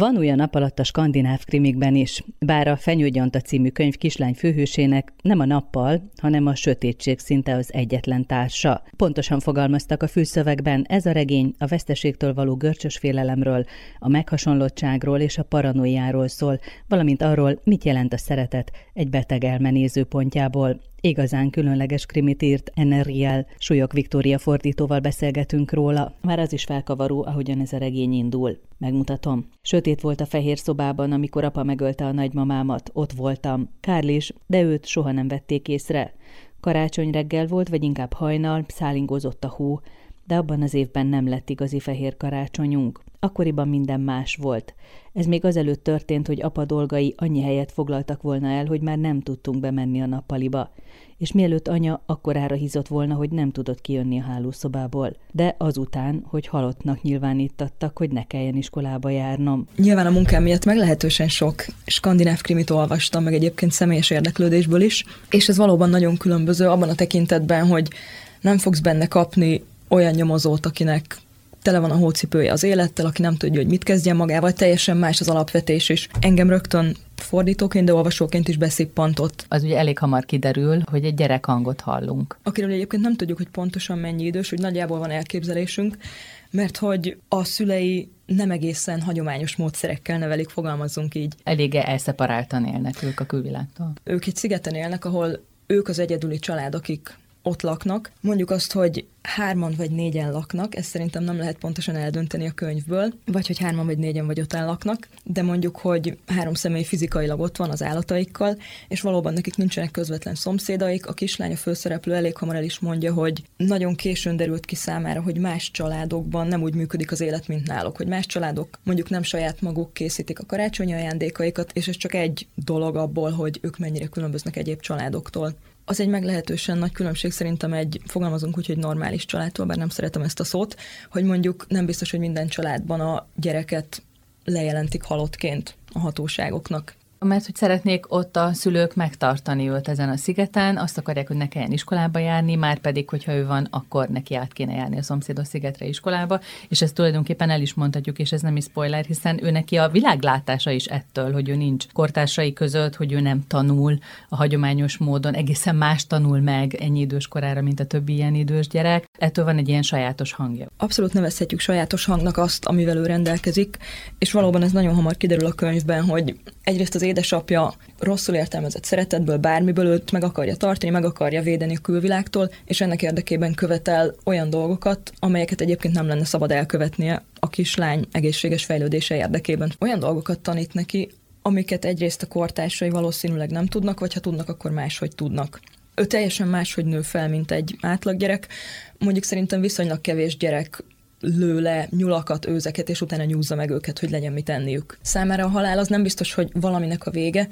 Van olyan nap alatt a skandináv krimikben is, bár a Fenyőgyanta című könyv kislány főhősének nem a nappal, hanem a sötétség szinte az egyetlen társa. Pontosan fogalmaztak a fülszövegben, ez a regény a veszteségtől való görcsös félelemről, a meghasonlottságról és a paranoiáról szól, valamint arról, mit jelent a szeretet egy beteg elmenéző pontjából. Igazán különleges krimit írt Eneriel, Súlyok Viktória fordítóval beszélgetünk róla. Már az is felkavaró, ahogyan ez a regény indul. Megmutatom. Sötét volt a fehér szobában, amikor apa megölte a nagymamámat. Ott voltam. Kárl is, de őt soha nem vették észre. Karácsony reggel volt, vagy inkább hajnal, szálingózott a hó, de abban az évben nem lett igazi fehér karácsonyunk. Akkoriban minden más volt. Ez még azelőtt történt, hogy apa dolgai annyi helyet foglaltak volna el, hogy már nem tudtunk bemenni a nappaliba. És mielőtt anya akkorára hízott volna, hogy nem tudott kijönni a hálószobából. De azután, hogy halottnak nyilvánítottak, hogy ne kelljen iskolába járnom. Nyilván a munkám miatt meglehetősen sok skandináv krimit olvastam, meg egyébként személyes érdeklődésből is, és ez valóban nagyon különböző abban a tekintetben, hogy nem fogsz benne kapni olyan nyomozót, akinek tele van a hócipője az élettel, aki nem tudja, hogy mit kezdjen magával, teljesen más az alapvetés, és engem rögtön fordítóként, de olvasóként is beszippantott. Az ugye elég hamar kiderül, hogy egy gyerek hangot hallunk. Akiről egyébként nem tudjuk, hogy pontosan mennyi idős, hogy nagyjából van elképzelésünk, mert hogy a szülei nem egészen hagyományos módszerekkel nevelik, fogalmazzunk így. Eléggé elszeparáltan élnek ők a külvilágtól. Ők egy szigeten élnek, ahol ők az egyedüli család, akik ott laknak. Mondjuk azt, hogy hárman vagy négyen laknak, ezt szerintem nem lehet pontosan eldönteni a könyvből, vagy hogy hárman vagy négyen vagy öten laknak, de mondjuk, hogy három személy fizikailag ott van az állataikkal, és valóban nekik nincsenek közvetlen szomszédaik. A kislány, a főszereplő elég hamar el is mondja, hogy nagyon későn derült ki számára, hogy más családokban nem úgy működik az élet, mint náluk, hogy más családok mondjuk nem saját maguk készítik a karácsonyi ajándékaikat, és ez csak egy dolog abból, hogy ők mennyire különböznek egyéb családoktól az egy meglehetősen nagy különbség szerintem egy, fogalmazunk úgy, hogy normális családtól, bár nem szeretem ezt a szót, hogy mondjuk nem biztos, hogy minden családban a gyereket lejelentik halottként a hatóságoknak. Mert hogy szeretnék ott a szülők megtartani őt ezen a szigeten, azt akarják, hogy ne kelljen iskolába járni, már pedig, hogyha ő van, akkor neki át kéne járni a szomszédos szigetre iskolába, és ezt tulajdonképpen el is mondhatjuk, és ez nem is spoiler, hiszen ő neki a világlátása is ettől, hogy ő nincs kortársai között, hogy ő nem tanul a hagyományos módon, egészen más tanul meg ennyi idős korára, mint a többi ilyen idős gyerek. Ettől van egy ilyen sajátos hangja. Abszolút nevezhetjük sajátos hangnak azt, amivel ő rendelkezik, és valóban ez nagyon hamar kiderül a könyvben, hogy egyrészt az édesapja rosszul értelmezett szeretetből, bármiből őt meg akarja tartani, meg akarja védeni a külvilágtól, és ennek érdekében követel olyan dolgokat, amelyeket egyébként nem lenne szabad elkövetnie a kislány egészséges fejlődése érdekében. Olyan dolgokat tanít neki, amiket egyrészt a kortársai valószínűleg nem tudnak, vagy ha tudnak, akkor máshogy tudnak. Ő teljesen máshogy nő fel, mint egy átlaggyerek. Mondjuk szerintem viszonylag kevés gyerek lő le nyulakat, őzeket, és utána nyúzza meg őket, hogy legyen mit enniük. Számára a halál az nem biztos, hogy valaminek a vége,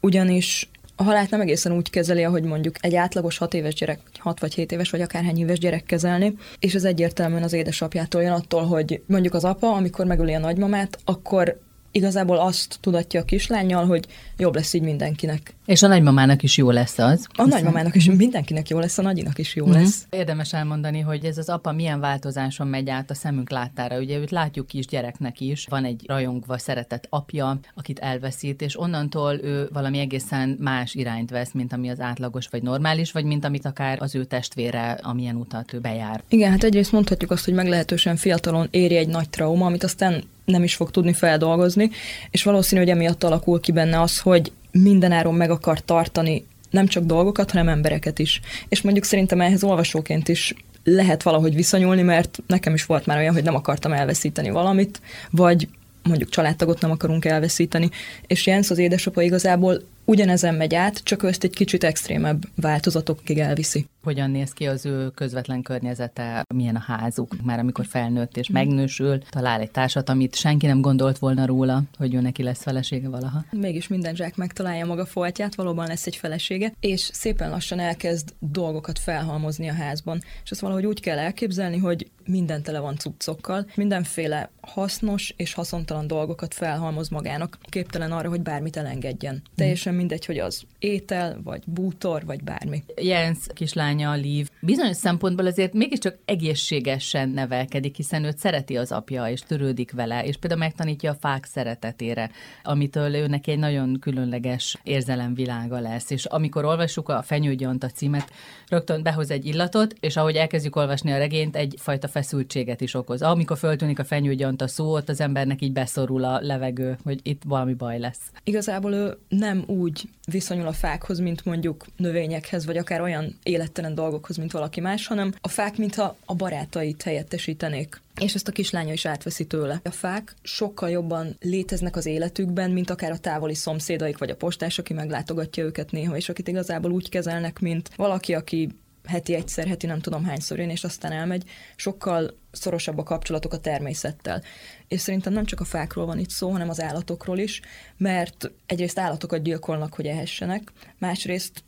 ugyanis a halált nem egészen úgy kezeli, ahogy mondjuk egy átlagos hat éves gyerek, hat vagy hét éves, vagy akárhány éves gyerek kezelni, és ez egyértelműen az édesapjától jön attól, hogy mondjuk az apa, amikor megöli a nagymamát, akkor igazából azt tudatja a kislányjal, hogy jobb lesz így mindenkinek. És a nagymamának is jó lesz az. A nagymamának is, mindenkinek jó lesz, a nagyinak is jó uh-huh. lesz. Érdemes elmondani, hogy ez az apa milyen változáson megy át a szemünk láttára. Ugye őt látjuk kis gyereknek is, van egy rajongva szeretett apja, akit elveszít, és onnantól ő valami egészen más irányt vesz, mint ami az átlagos vagy normális, vagy mint amit akár az ő testvére, amilyen utat ő bejár. Igen, hát egyrészt mondhatjuk azt, hogy meglehetősen fiatalon éri egy nagy trauma, amit aztán nem is fog tudni feldolgozni, és valószínű, hogy emiatt alakul ki benne az, hogy mindenáron meg akar tartani nem csak dolgokat, hanem embereket is. És mondjuk szerintem ehhez olvasóként is lehet valahogy viszonyulni, mert nekem is volt már olyan, hogy nem akartam elveszíteni valamit, vagy mondjuk családtagot nem akarunk elveszíteni, és Jens az édesapa igazából ugyanezen megy át, csak ezt egy kicsit extrémebb változatokig elviszi. Hogyan néz ki az ő közvetlen környezete, milyen a házuk, már amikor felnőtt és megnősül, talál egy társat, amit senki nem gondolt volna róla, hogy ő neki lesz felesége valaha. Mégis minden zsák megtalálja maga foltját, valóban lesz egy felesége, és szépen lassan elkezd dolgokat felhalmozni a házban. És ezt valahogy úgy kell elképzelni, hogy minden tele van cuccokkal, mindenféle hasznos és haszontalan dolgokat felhalmoz magának, képtelen arra, hogy bármit elengedjen. Teljesen mindegy, hogy az étel, vagy bútor, vagy bármi. Jens kislánya, Liv, bizonyos szempontból azért mégiscsak egészségesen nevelkedik, hiszen őt szereti az apja, és törődik vele, és például megtanítja a fák szeretetére, amitől ő neki egy nagyon különleges érzelemvilága lesz. És amikor olvassuk a Fenyőgyont a címet, rögtön behoz egy illatot, és ahogy elkezdjük olvasni a regényt, egyfajta feszültséget is okoz. Amikor föltűnik a fenyőgyont a szó, ott az embernek így beszorul a levegő, hogy itt valami baj lesz. Igazából ő nem úgy viszonyul a fákhoz, mint mondjuk növényekhez, vagy akár olyan élettelen dolgokhoz, mint valaki más, hanem a fák, mintha a barátait helyettesítenék. És ezt a kislánya is átveszi tőle. A fák sokkal jobban léteznek az életükben, mint akár a távoli szomszédaik, vagy a postás, aki meglátogatja őket néha, és akit igazából úgy kezelnek, mint valaki, aki heti egyszer, heti nem tudom hányszor jön, és aztán elmegy, sokkal szorosabb a kapcsolatok a természettel. És szerintem nem csak a fákról van itt szó, hanem az állatokról is, mert egyrészt állatokat gyilkolnak, hogy ehessenek, másrészt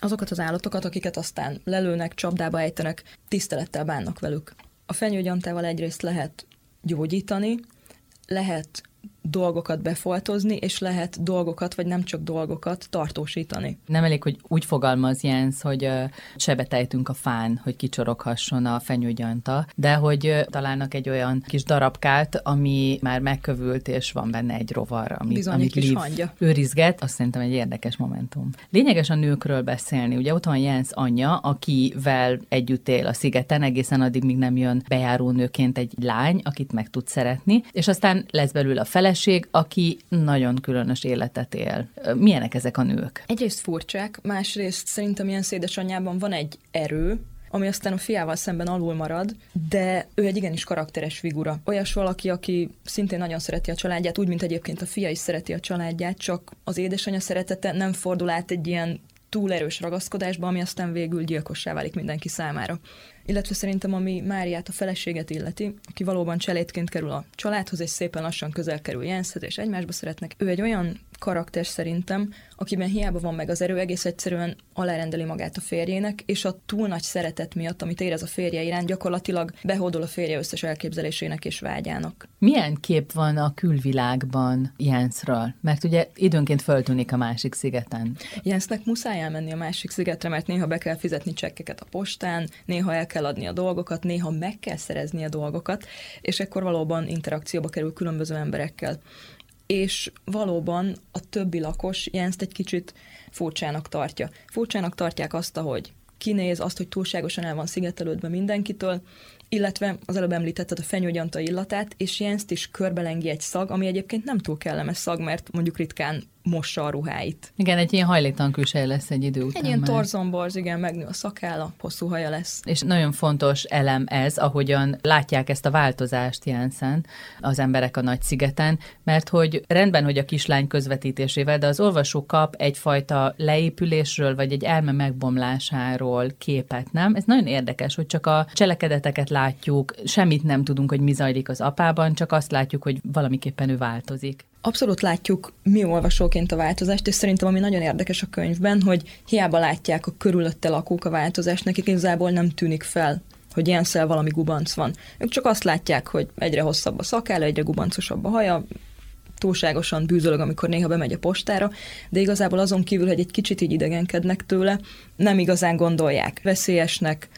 azokat az állatokat, akiket aztán lelőnek, csapdába ejtenek, tisztelettel bánnak velük. A fenyőgyantával egyrészt lehet gyógyítani, lehet dolgokat befoltozni, és lehet dolgokat, vagy nem csak dolgokat tartósítani. Nem elég, hogy úgy fogalmaz Jens, hogy sebet ejtünk a fán, hogy kicsoroghasson a fenyőgyanta, de hogy találnak egy olyan kis darabkát, ami már megkövült, és van benne egy rovar, amit, Bizony, amit Liv őrizget, azt szerintem egy érdekes momentum. Lényeges a nőkről beszélni. Ugye ott van Jens anyja, akivel együtt él a szigeten, egészen addig, míg nem jön bejáró nőként egy lány, akit meg tud szeretni, és aztán lesz belőle a feleség, aki nagyon különös életet él. Milyenek ezek a nők? Egyrészt furcsák, másrészt szerintem ilyen szédesanyjában van egy erő, ami aztán a fiával szemben alul marad, de ő egy igenis karakteres figura. Olyas valaki, aki szintén nagyon szereti a családját, úgy, mint egyébként a fia is szereti a családját, csak az édesanyja szeretete nem fordul át egy ilyen túl erős ragaszkodásba, ami aztán végül gyilkossá válik mindenki számára illetve szerintem ami Máriát a feleséget illeti, aki valóban cselédként kerül a családhoz, és szépen lassan közel kerül Jenshez, és egymásba szeretnek. Ő egy olyan karakter szerintem, akiben hiába van meg az erő, egész egyszerűen alárendeli magát a férjének, és a túl nagy szeretet miatt, amit érez a férje iránt, gyakorlatilag behódol a férje összes elképzelésének és vágyának. Milyen kép van a külvilágban Jensről? Mert ugye időnként föltűnik a másik szigeten. Jensnek muszáj elmenni a másik szigetre, mert néha be kell fizetni csekkeket a postán, néha el kell adni a dolgokat, néha meg kell szerezni a dolgokat, és ekkor valóban interakcióba kerül különböző emberekkel. És valóban a többi lakos Jenst egy kicsit furcsának tartja. Furcsának tartják azt, hogy kinéz, azt, hogy túlságosan el van szigetelődve mindenkitől, illetve az előbb említetted a fenyőgyanta illatát, és Jenst is körbelengi egy szag, ami egyébként nem túl kellemes szag, mert mondjuk ritkán mossa a ruháit. Igen, egy ilyen hajléktalan külsej lesz egy idő után. Egy ilyen torzomborz, igen, megnő a szakála, hosszú haja lesz. És nagyon fontos elem ez, ahogyan látják ezt a változást Jensen az emberek a nagy szigeten, mert hogy rendben, hogy a kislány közvetítésével, de az olvasó kap egyfajta leépülésről, vagy egy elme megbomlásáról képet, nem? Ez nagyon érdekes, hogy csak a cselekedeteket látjuk, semmit nem tudunk, hogy mi zajlik az apában, csak azt látjuk, hogy valamiképpen ő változik abszolút látjuk mi olvasóként a változást, és szerintem ami nagyon érdekes a könyvben, hogy hiába látják a körülötte lakók a változást, nekik igazából nem tűnik fel, hogy ilyen szel valami gubanc van. Ők csak azt látják, hogy egyre hosszabb a szakála, egyre gubancosabb a haja, túlságosan bűzölög, amikor néha bemegy a postára, de igazából azon kívül, hogy egy kicsit így idegenkednek tőle, nem igazán gondolják veszélyesnek,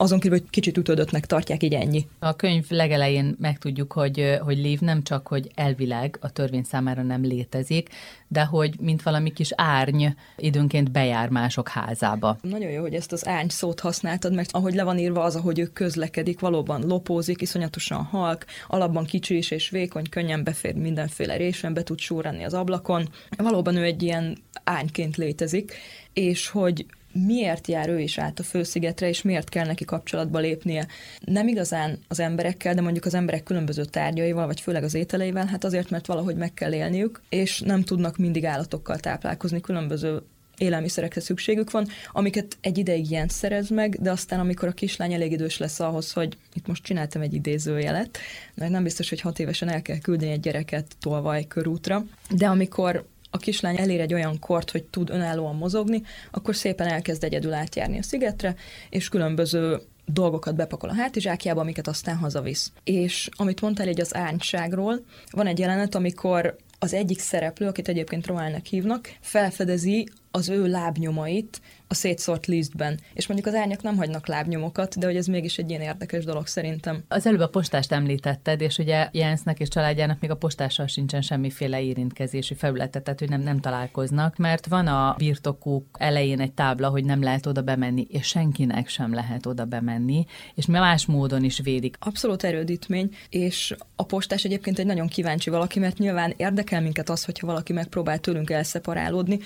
azon kívül, hogy kicsit ütődöttnek tartják, így ennyi. A könyv legelején megtudjuk, hogy, hogy Lév nem csak, hogy elvileg a törvény számára nem létezik, de hogy mint valami kis árny időnként bejár mások házába. Nagyon jó, hogy ezt az árny szót használtad, mert ahogy le van írva az, ahogy ő közlekedik, valóban lopózik, iszonyatosan halk, alapban kicsi is és vékony, könnyen befér mindenféle résen, be tud súranni az ablakon. Valóban ő egy ilyen ányként létezik, és hogy miért jár ő is át a főszigetre, és miért kell neki kapcsolatba lépnie. Nem igazán az emberekkel, de mondjuk az emberek különböző tárgyaival, vagy főleg az ételeivel, hát azért, mert valahogy meg kell élniük, és nem tudnak mindig állatokkal táplálkozni, különböző élelmiszerekre szükségük van, amiket egy ideig ilyen szerez meg, de aztán, amikor a kislány elég idős lesz ahhoz, hogy itt most csináltam egy idézőjelet, mert nem biztos, hogy hat évesen el kell küldeni egy gyereket tolvaj körútra, de amikor a kislány elér egy olyan kort, hogy tud önállóan mozogni, akkor szépen elkezd egyedül átjárni a szigetre, és különböző dolgokat bepakol a hátizsákjába, amiket aztán hazavisz. És amit mondtál egy az árnyságról, van egy jelenet, amikor az egyik szereplő, akit egyébként Roálnak hívnak, felfedezi az ő lábnyomait a szétszórt lisztben. És mondjuk az árnyak nem hagynak lábnyomokat, de hogy ez mégis egy ilyen érdekes dolog szerintem. Az előbb a postást említetted, és ugye Jensnek és családjának még a postással sincsen semmiféle érintkezési felülete, tehát hogy nem, nem találkoznak, mert van a birtokuk elején egy tábla, hogy nem lehet oda bemenni, és senkinek sem lehet oda bemenni, és más módon is védik. Abszolút erődítmény, és a postás egyébként egy nagyon kíváncsi valaki, mert nyilván érdekel minket az, hogyha valaki megpróbál tőlünk elszeparálódni,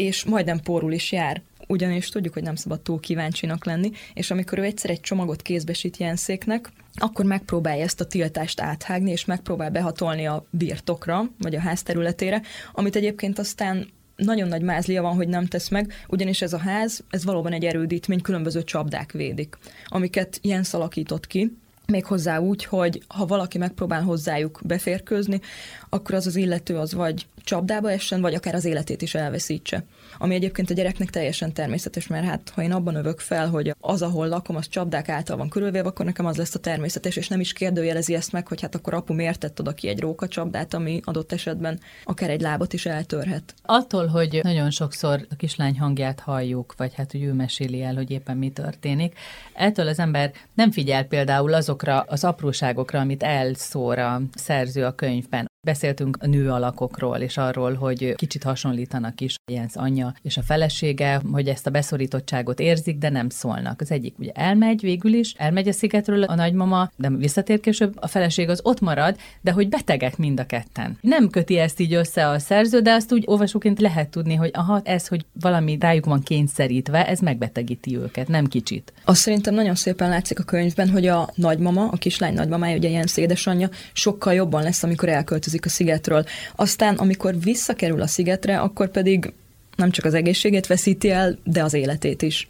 és majdnem porul is jár. Ugyanis tudjuk, hogy nem szabad túl kíváncsinak lenni, és amikor ő egyszer egy csomagot kézbesít Jenszéknek, akkor megpróbálja ezt a tiltást áthágni, és megpróbál behatolni a birtokra, vagy a ház területére, amit egyébként aztán nagyon nagy mázlia van, hogy nem tesz meg, ugyanis ez a ház, ez valóban egy erődítmény, különböző csapdák védik, amiket Jens alakított ki, még hozzá úgy, hogy ha valaki megpróbál hozzájuk beférkőzni, akkor az az illető az vagy csapdába essen, vagy akár az életét is elveszítse. Ami egyébként a gyereknek teljesen természetes, mert hát ha én abban övök fel, hogy az, ahol lakom, az csapdák által van körülvéve, akkor nekem az lesz a természetes, és nem is kérdőjelezi ezt meg, hogy hát akkor apu miért tett oda ki egy róka csapdát, ami adott esetben akár egy lábat is eltörhet. Attól, hogy nagyon sokszor a kislány hangját halljuk, vagy hát hogy ő meséli el, hogy éppen mi történik, ettől az ember nem figyel például azokra az apróságokra, amit elszór a szerző a könyvben. Beszéltünk a nő alakokról, és arról, hogy kicsit hasonlítanak is Jens anyja és a felesége, hogy ezt a beszorítottságot érzik, de nem szólnak. Az egyik ugye elmegy végül is, elmegy a szigetről a nagymama, de visszatér később, a feleség az ott marad, de hogy betegek mind a ketten. Nem köti ezt így össze a szerző, de azt úgy olvasóként lehet tudni, hogy aha, ez, hogy valami rájuk van kényszerítve, ez megbetegíti őket, nem kicsit. Azt szerintem nagyon szépen látszik a könyvben, hogy a nagymama, a kislány nagymamája, ugye Jens édesanyja, sokkal jobban lesz, amikor elköltözik költözik a szigetről. Aztán, amikor visszakerül a szigetre, akkor pedig nem csak az egészségét veszíti el, de az életét is.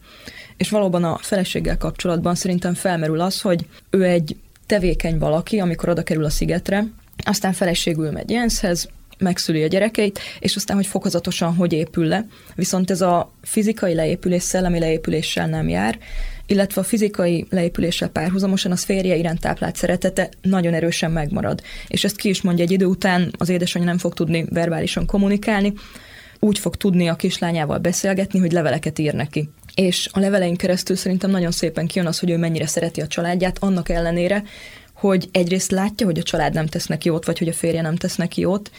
És valóban a feleséggel kapcsolatban szerintem felmerül az, hogy ő egy tevékeny valaki, amikor oda kerül a szigetre, aztán feleségül megy Jenshez, megszüli a gyerekeit, és aztán, hogy fokozatosan hogy épül le. Viszont ez a fizikai leépülés szellemi leépüléssel nem jár, illetve a fizikai leépüléssel párhuzamosan az férje iránt táplált szeretete nagyon erősen megmarad. És ezt ki is mondja egy idő után, az édesanyja nem fog tudni verbálisan kommunikálni, úgy fog tudni a kislányával beszélgetni, hogy leveleket ír neki. És a leveleink keresztül szerintem nagyon szépen kijön az, hogy ő mennyire szereti a családját, annak ellenére, hogy egyrészt látja, hogy a család nem tesz neki jót, vagy hogy a férje nem tesz neki jót,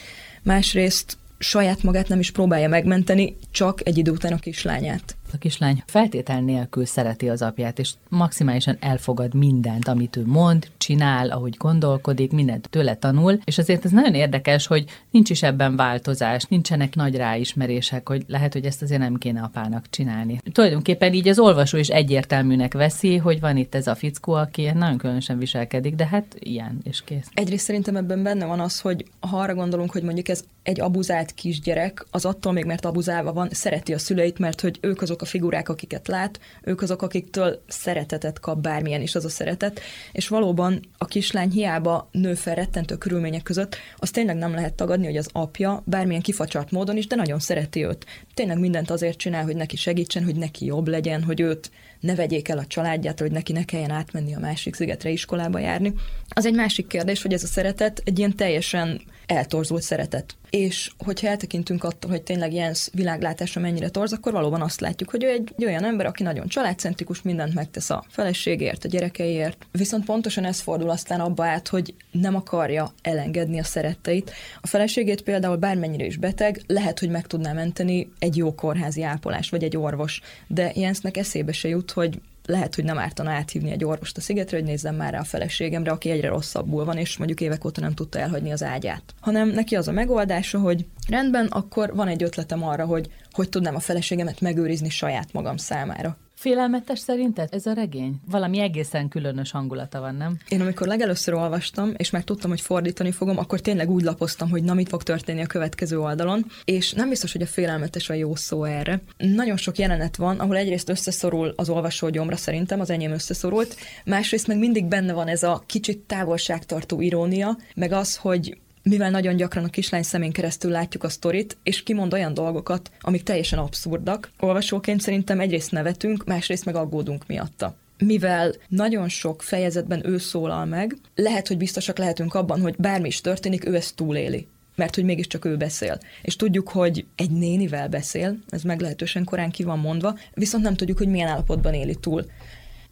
másrészt saját magát nem is próbálja megmenteni, csak egy idő után a kislányát a kislány feltétel nélkül szereti az apját, és maximálisan elfogad mindent, amit ő mond, csinál, ahogy gondolkodik, mindent tőle tanul, és azért ez nagyon érdekes, hogy nincs is ebben változás, nincsenek nagy ráismerések, hogy lehet, hogy ezt azért nem kéne apának csinálni. Tulajdonképpen így az olvasó is egyértelműnek veszi, hogy van itt ez a fickó, aki nagyon különösen viselkedik, de hát ilyen, és kész. Egyrészt szerintem ebben benne van az, hogy ha arra gondolunk, hogy mondjuk ez egy abuzált kisgyerek, az attól még, mert abuzálva van, szereti a szüleit, mert hogy ők azok a figurák, akiket lát, ők azok, akiktől szeretetet kap bármilyen is az a szeretet, és valóban a kislány hiába nő fel rettentő körülmények között, az tényleg nem lehet tagadni, hogy az apja bármilyen kifacsart módon is, de nagyon szereti őt. Tényleg mindent azért csinál, hogy neki segítsen, hogy neki jobb legyen, hogy őt ne vegyék el a családját, hogy neki ne kelljen átmenni a másik szigetre iskolába járni. Az egy másik kérdés, hogy ez a szeretet egy ilyen teljesen eltorzult szeretet. És hogyha eltekintünk attól, hogy tényleg Jens világlátása mennyire torz, akkor valóban azt látjuk, hogy ő egy, egy olyan ember, aki nagyon családcentrikus, mindent megtesz a feleségért, a gyerekeiért. Viszont pontosan ez fordul aztán abba át, hogy nem akarja elengedni a szeretteit. A feleségét például bármennyire is beteg, lehet, hogy meg tudná menteni egy jó kórházi ápolás, vagy egy orvos. De Jensnek eszébe se jut, hogy lehet, hogy nem ártana áthívni egy orvost a szigetre, hogy nézzem már rá a feleségemre, aki egyre rosszabbul van, és mondjuk évek óta nem tudta elhagyni az ágyát. Hanem neki az a megoldása, hogy rendben, akkor van egy ötletem arra, hogy hogy tudnám a feleségemet megőrizni saját magam számára. Félelmetes szerinted ez a regény? Valami egészen különös hangulata van, nem? Én amikor legelőször olvastam, és már tudtam, hogy fordítani fogom, akkor tényleg úgy lapoztam, hogy na mit fog történni a következő oldalon, és nem biztos, hogy a félelmetes a jó szó erre. Nagyon sok jelenet van, ahol egyrészt összeszorul az olvasó gyomra szerintem, az enyém összeszorult, másrészt meg mindig benne van ez a kicsit távolságtartó irónia, meg az, hogy mivel nagyon gyakran a kislány szemén keresztül látjuk a sztorit, és kimond olyan dolgokat, amik teljesen abszurdak, olvasóként szerintem egyrészt nevetünk, másrészt meg aggódunk miatta mivel nagyon sok fejezetben ő szólal meg, lehet, hogy biztosak lehetünk abban, hogy bármi is történik, ő ezt túléli. mert hogy mégiscsak ő beszél. És tudjuk, hogy egy nénivel beszél, ez meglehetősen korán ki van mondva, viszont nem tudjuk, hogy milyen állapotban éli túl.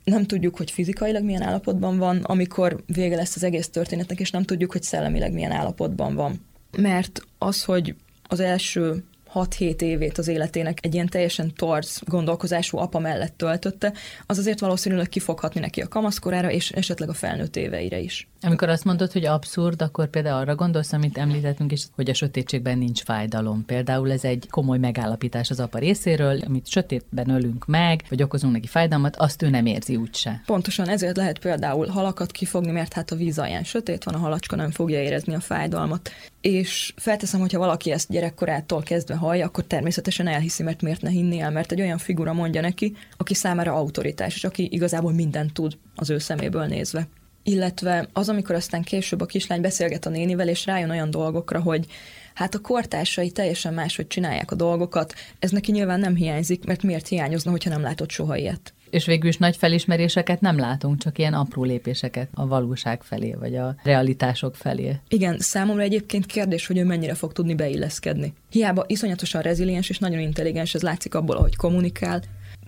Nem tudjuk, hogy fizikailag milyen állapotban van, amikor vége lesz az egész történetnek, és nem tudjuk, hogy szellemileg milyen állapotban van. Mert az, hogy az első 6-7 évét az életének egy ilyen teljesen torz gondolkozású apa mellett töltötte, az azért valószínűleg kifoghatni neki a kamaszkorára és esetleg a felnőtt éveire is. Amikor azt mondod, hogy abszurd, akkor például arra gondolsz, amit említettünk is, hogy a sötétségben nincs fájdalom. Például ez egy komoly megállapítás az apa részéről, amit sötétben ölünk meg, vagy okozunk neki fájdalmat, azt ő nem érzi úgyse. Pontosan ezért lehet például halakat kifogni, mert hát a víz alján sötét van, a halacska nem fogja érezni a fájdalmat. És felteszem, hogyha valaki ezt gyerekkorától kezdve hallja, akkor természetesen elhiszi, mert miért ne hinni el, mert egy olyan figura mondja neki, aki számára autoritás, és aki igazából mindent tud az ő szeméből nézve illetve az, amikor aztán később a kislány beszélget a nénivel, és rájön olyan dolgokra, hogy hát a kortársai teljesen máshogy csinálják a dolgokat, ez neki nyilván nem hiányzik, mert miért hiányozna, hogyha nem látott soha ilyet. És végül is nagy felismeréseket nem látunk, csak ilyen apró lépéseket a valóság felé, vagy a realitások felé. Igen, számomra egyébként kérdés, hogy ő mennyire fog tudni beilleszkedni. Hiába iszonyatosan reziliens és nagyon intelligens, ez látszik abból, ahogy kommunikál,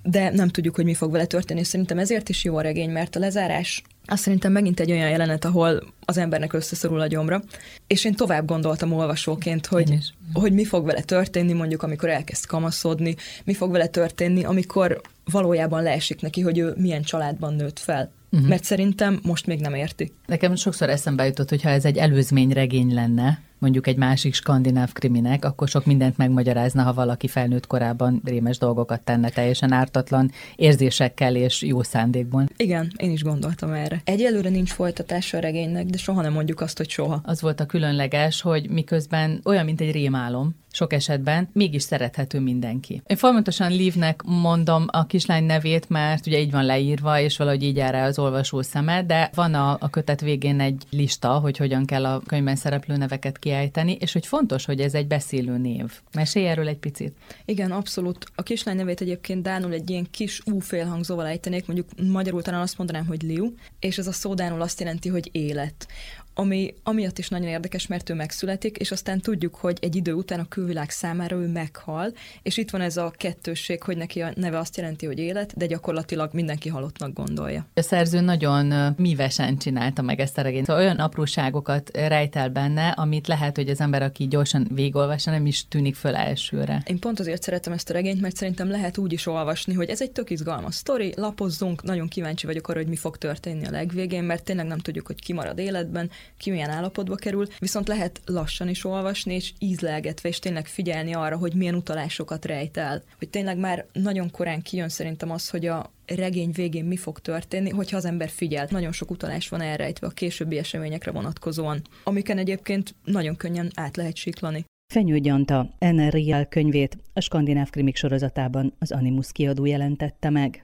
de nem tudjuk, hogy mi fog vele történni. Szerintem ezért is jó a regény, mert a lezárás azt szerintem megint egy olyan jelenet, ahol az embernek összeszorul a gyomra, és én tovább gondoltam olvasóként, hogy, hogy mi fog vele történni, mondjuk amikor elkezd kamaszodni, mi fog vele történni, amikor valójában leesik neki, hogy ő milyen családban nőtt fel. Uh-huh. Mert szerintem most még nem érti. Nekem sokszor eszembe jutott, hogy ha ez egy előzményregény lenne, mondjuk egy másik skandináv kriminek, akkor sok mindent megmagyarázna, ha valaki felnőtt korában rémes dolgokat tenne teljesen ártatlan érzésekkel és jó szándékból. Igen, én is gondoltam erre. Egyelőre nincs folytatása a regénynek, de soha nem mondjuk azt, hogy soha. Az volt a különleges, hogy miközben olyan, mint egy rémálom, sok esetben mégis szerethető mindenki. Én folyamatosan Livnek mondom a kislány nevét, mert ugye így van leírva, és valahogy így jár az olvasó szeme, de van a, a kötet végén egy lista, hogy hogyan kell a könyvben szereplő neveket kiejteni, és hogy fontos, hogy ez egy beszélő név. Mesélj erről egy picit. Igen, abszolút. A kislány nevét egyébként Dánul egy ilyen kis U félhangzóval ejtenék, mondjuk magyarul talán azt mondanám, hogy Liu, és ez a szó Dánul azt jelenti, hogy élet ami amiatt is nagyon érdekes, mert ő megszületik, és aztán tudjuk, hogy egy idő után a külvilág számára ő meghal, és itt van ez a kettősség, hogy neki a neve azt jelenti, hogy élet, de gyakorlatilag mindenki halottnak gondolja. A szerző nagyon mívesen csinálta meg ezt a regényt. Szóval olyan apróságokat rejt el benne, amit lehet, hogy az ember, aki gyorsan végolvassa, nem is tűnik föl elsőre. Én pont azért szeretem ezt a regényt, mert szerintem lehet úgy is olvasni, hogy ez egy tök izgalmas sztori, lapozzunk, nagyon kíváncsi vagyok arra, hogy mi fog történni a legvégén, mert tényleg nem tudjuk, hogy ki marad életben, ki milyen állapotba kerül, viszont lehet lassan is olvasni, és ízlelgetve, és tényleg figyelni arra, hogy milyen utalásokat rejt el. Hogy tényleg már nagyon korán kijön szerintem az, hogy a regény végén mi fog történni, hogyha az ember figyel. Nagyon sok utalás van elrejtve a későbbi eseményekre vonatkozóan, amiken egyébként nagyon könnyen át lehet siklani. Fenyő Gyanta N.R. könyvét a skandináv krimik sorozatában az Animus kiadó jelentette meg.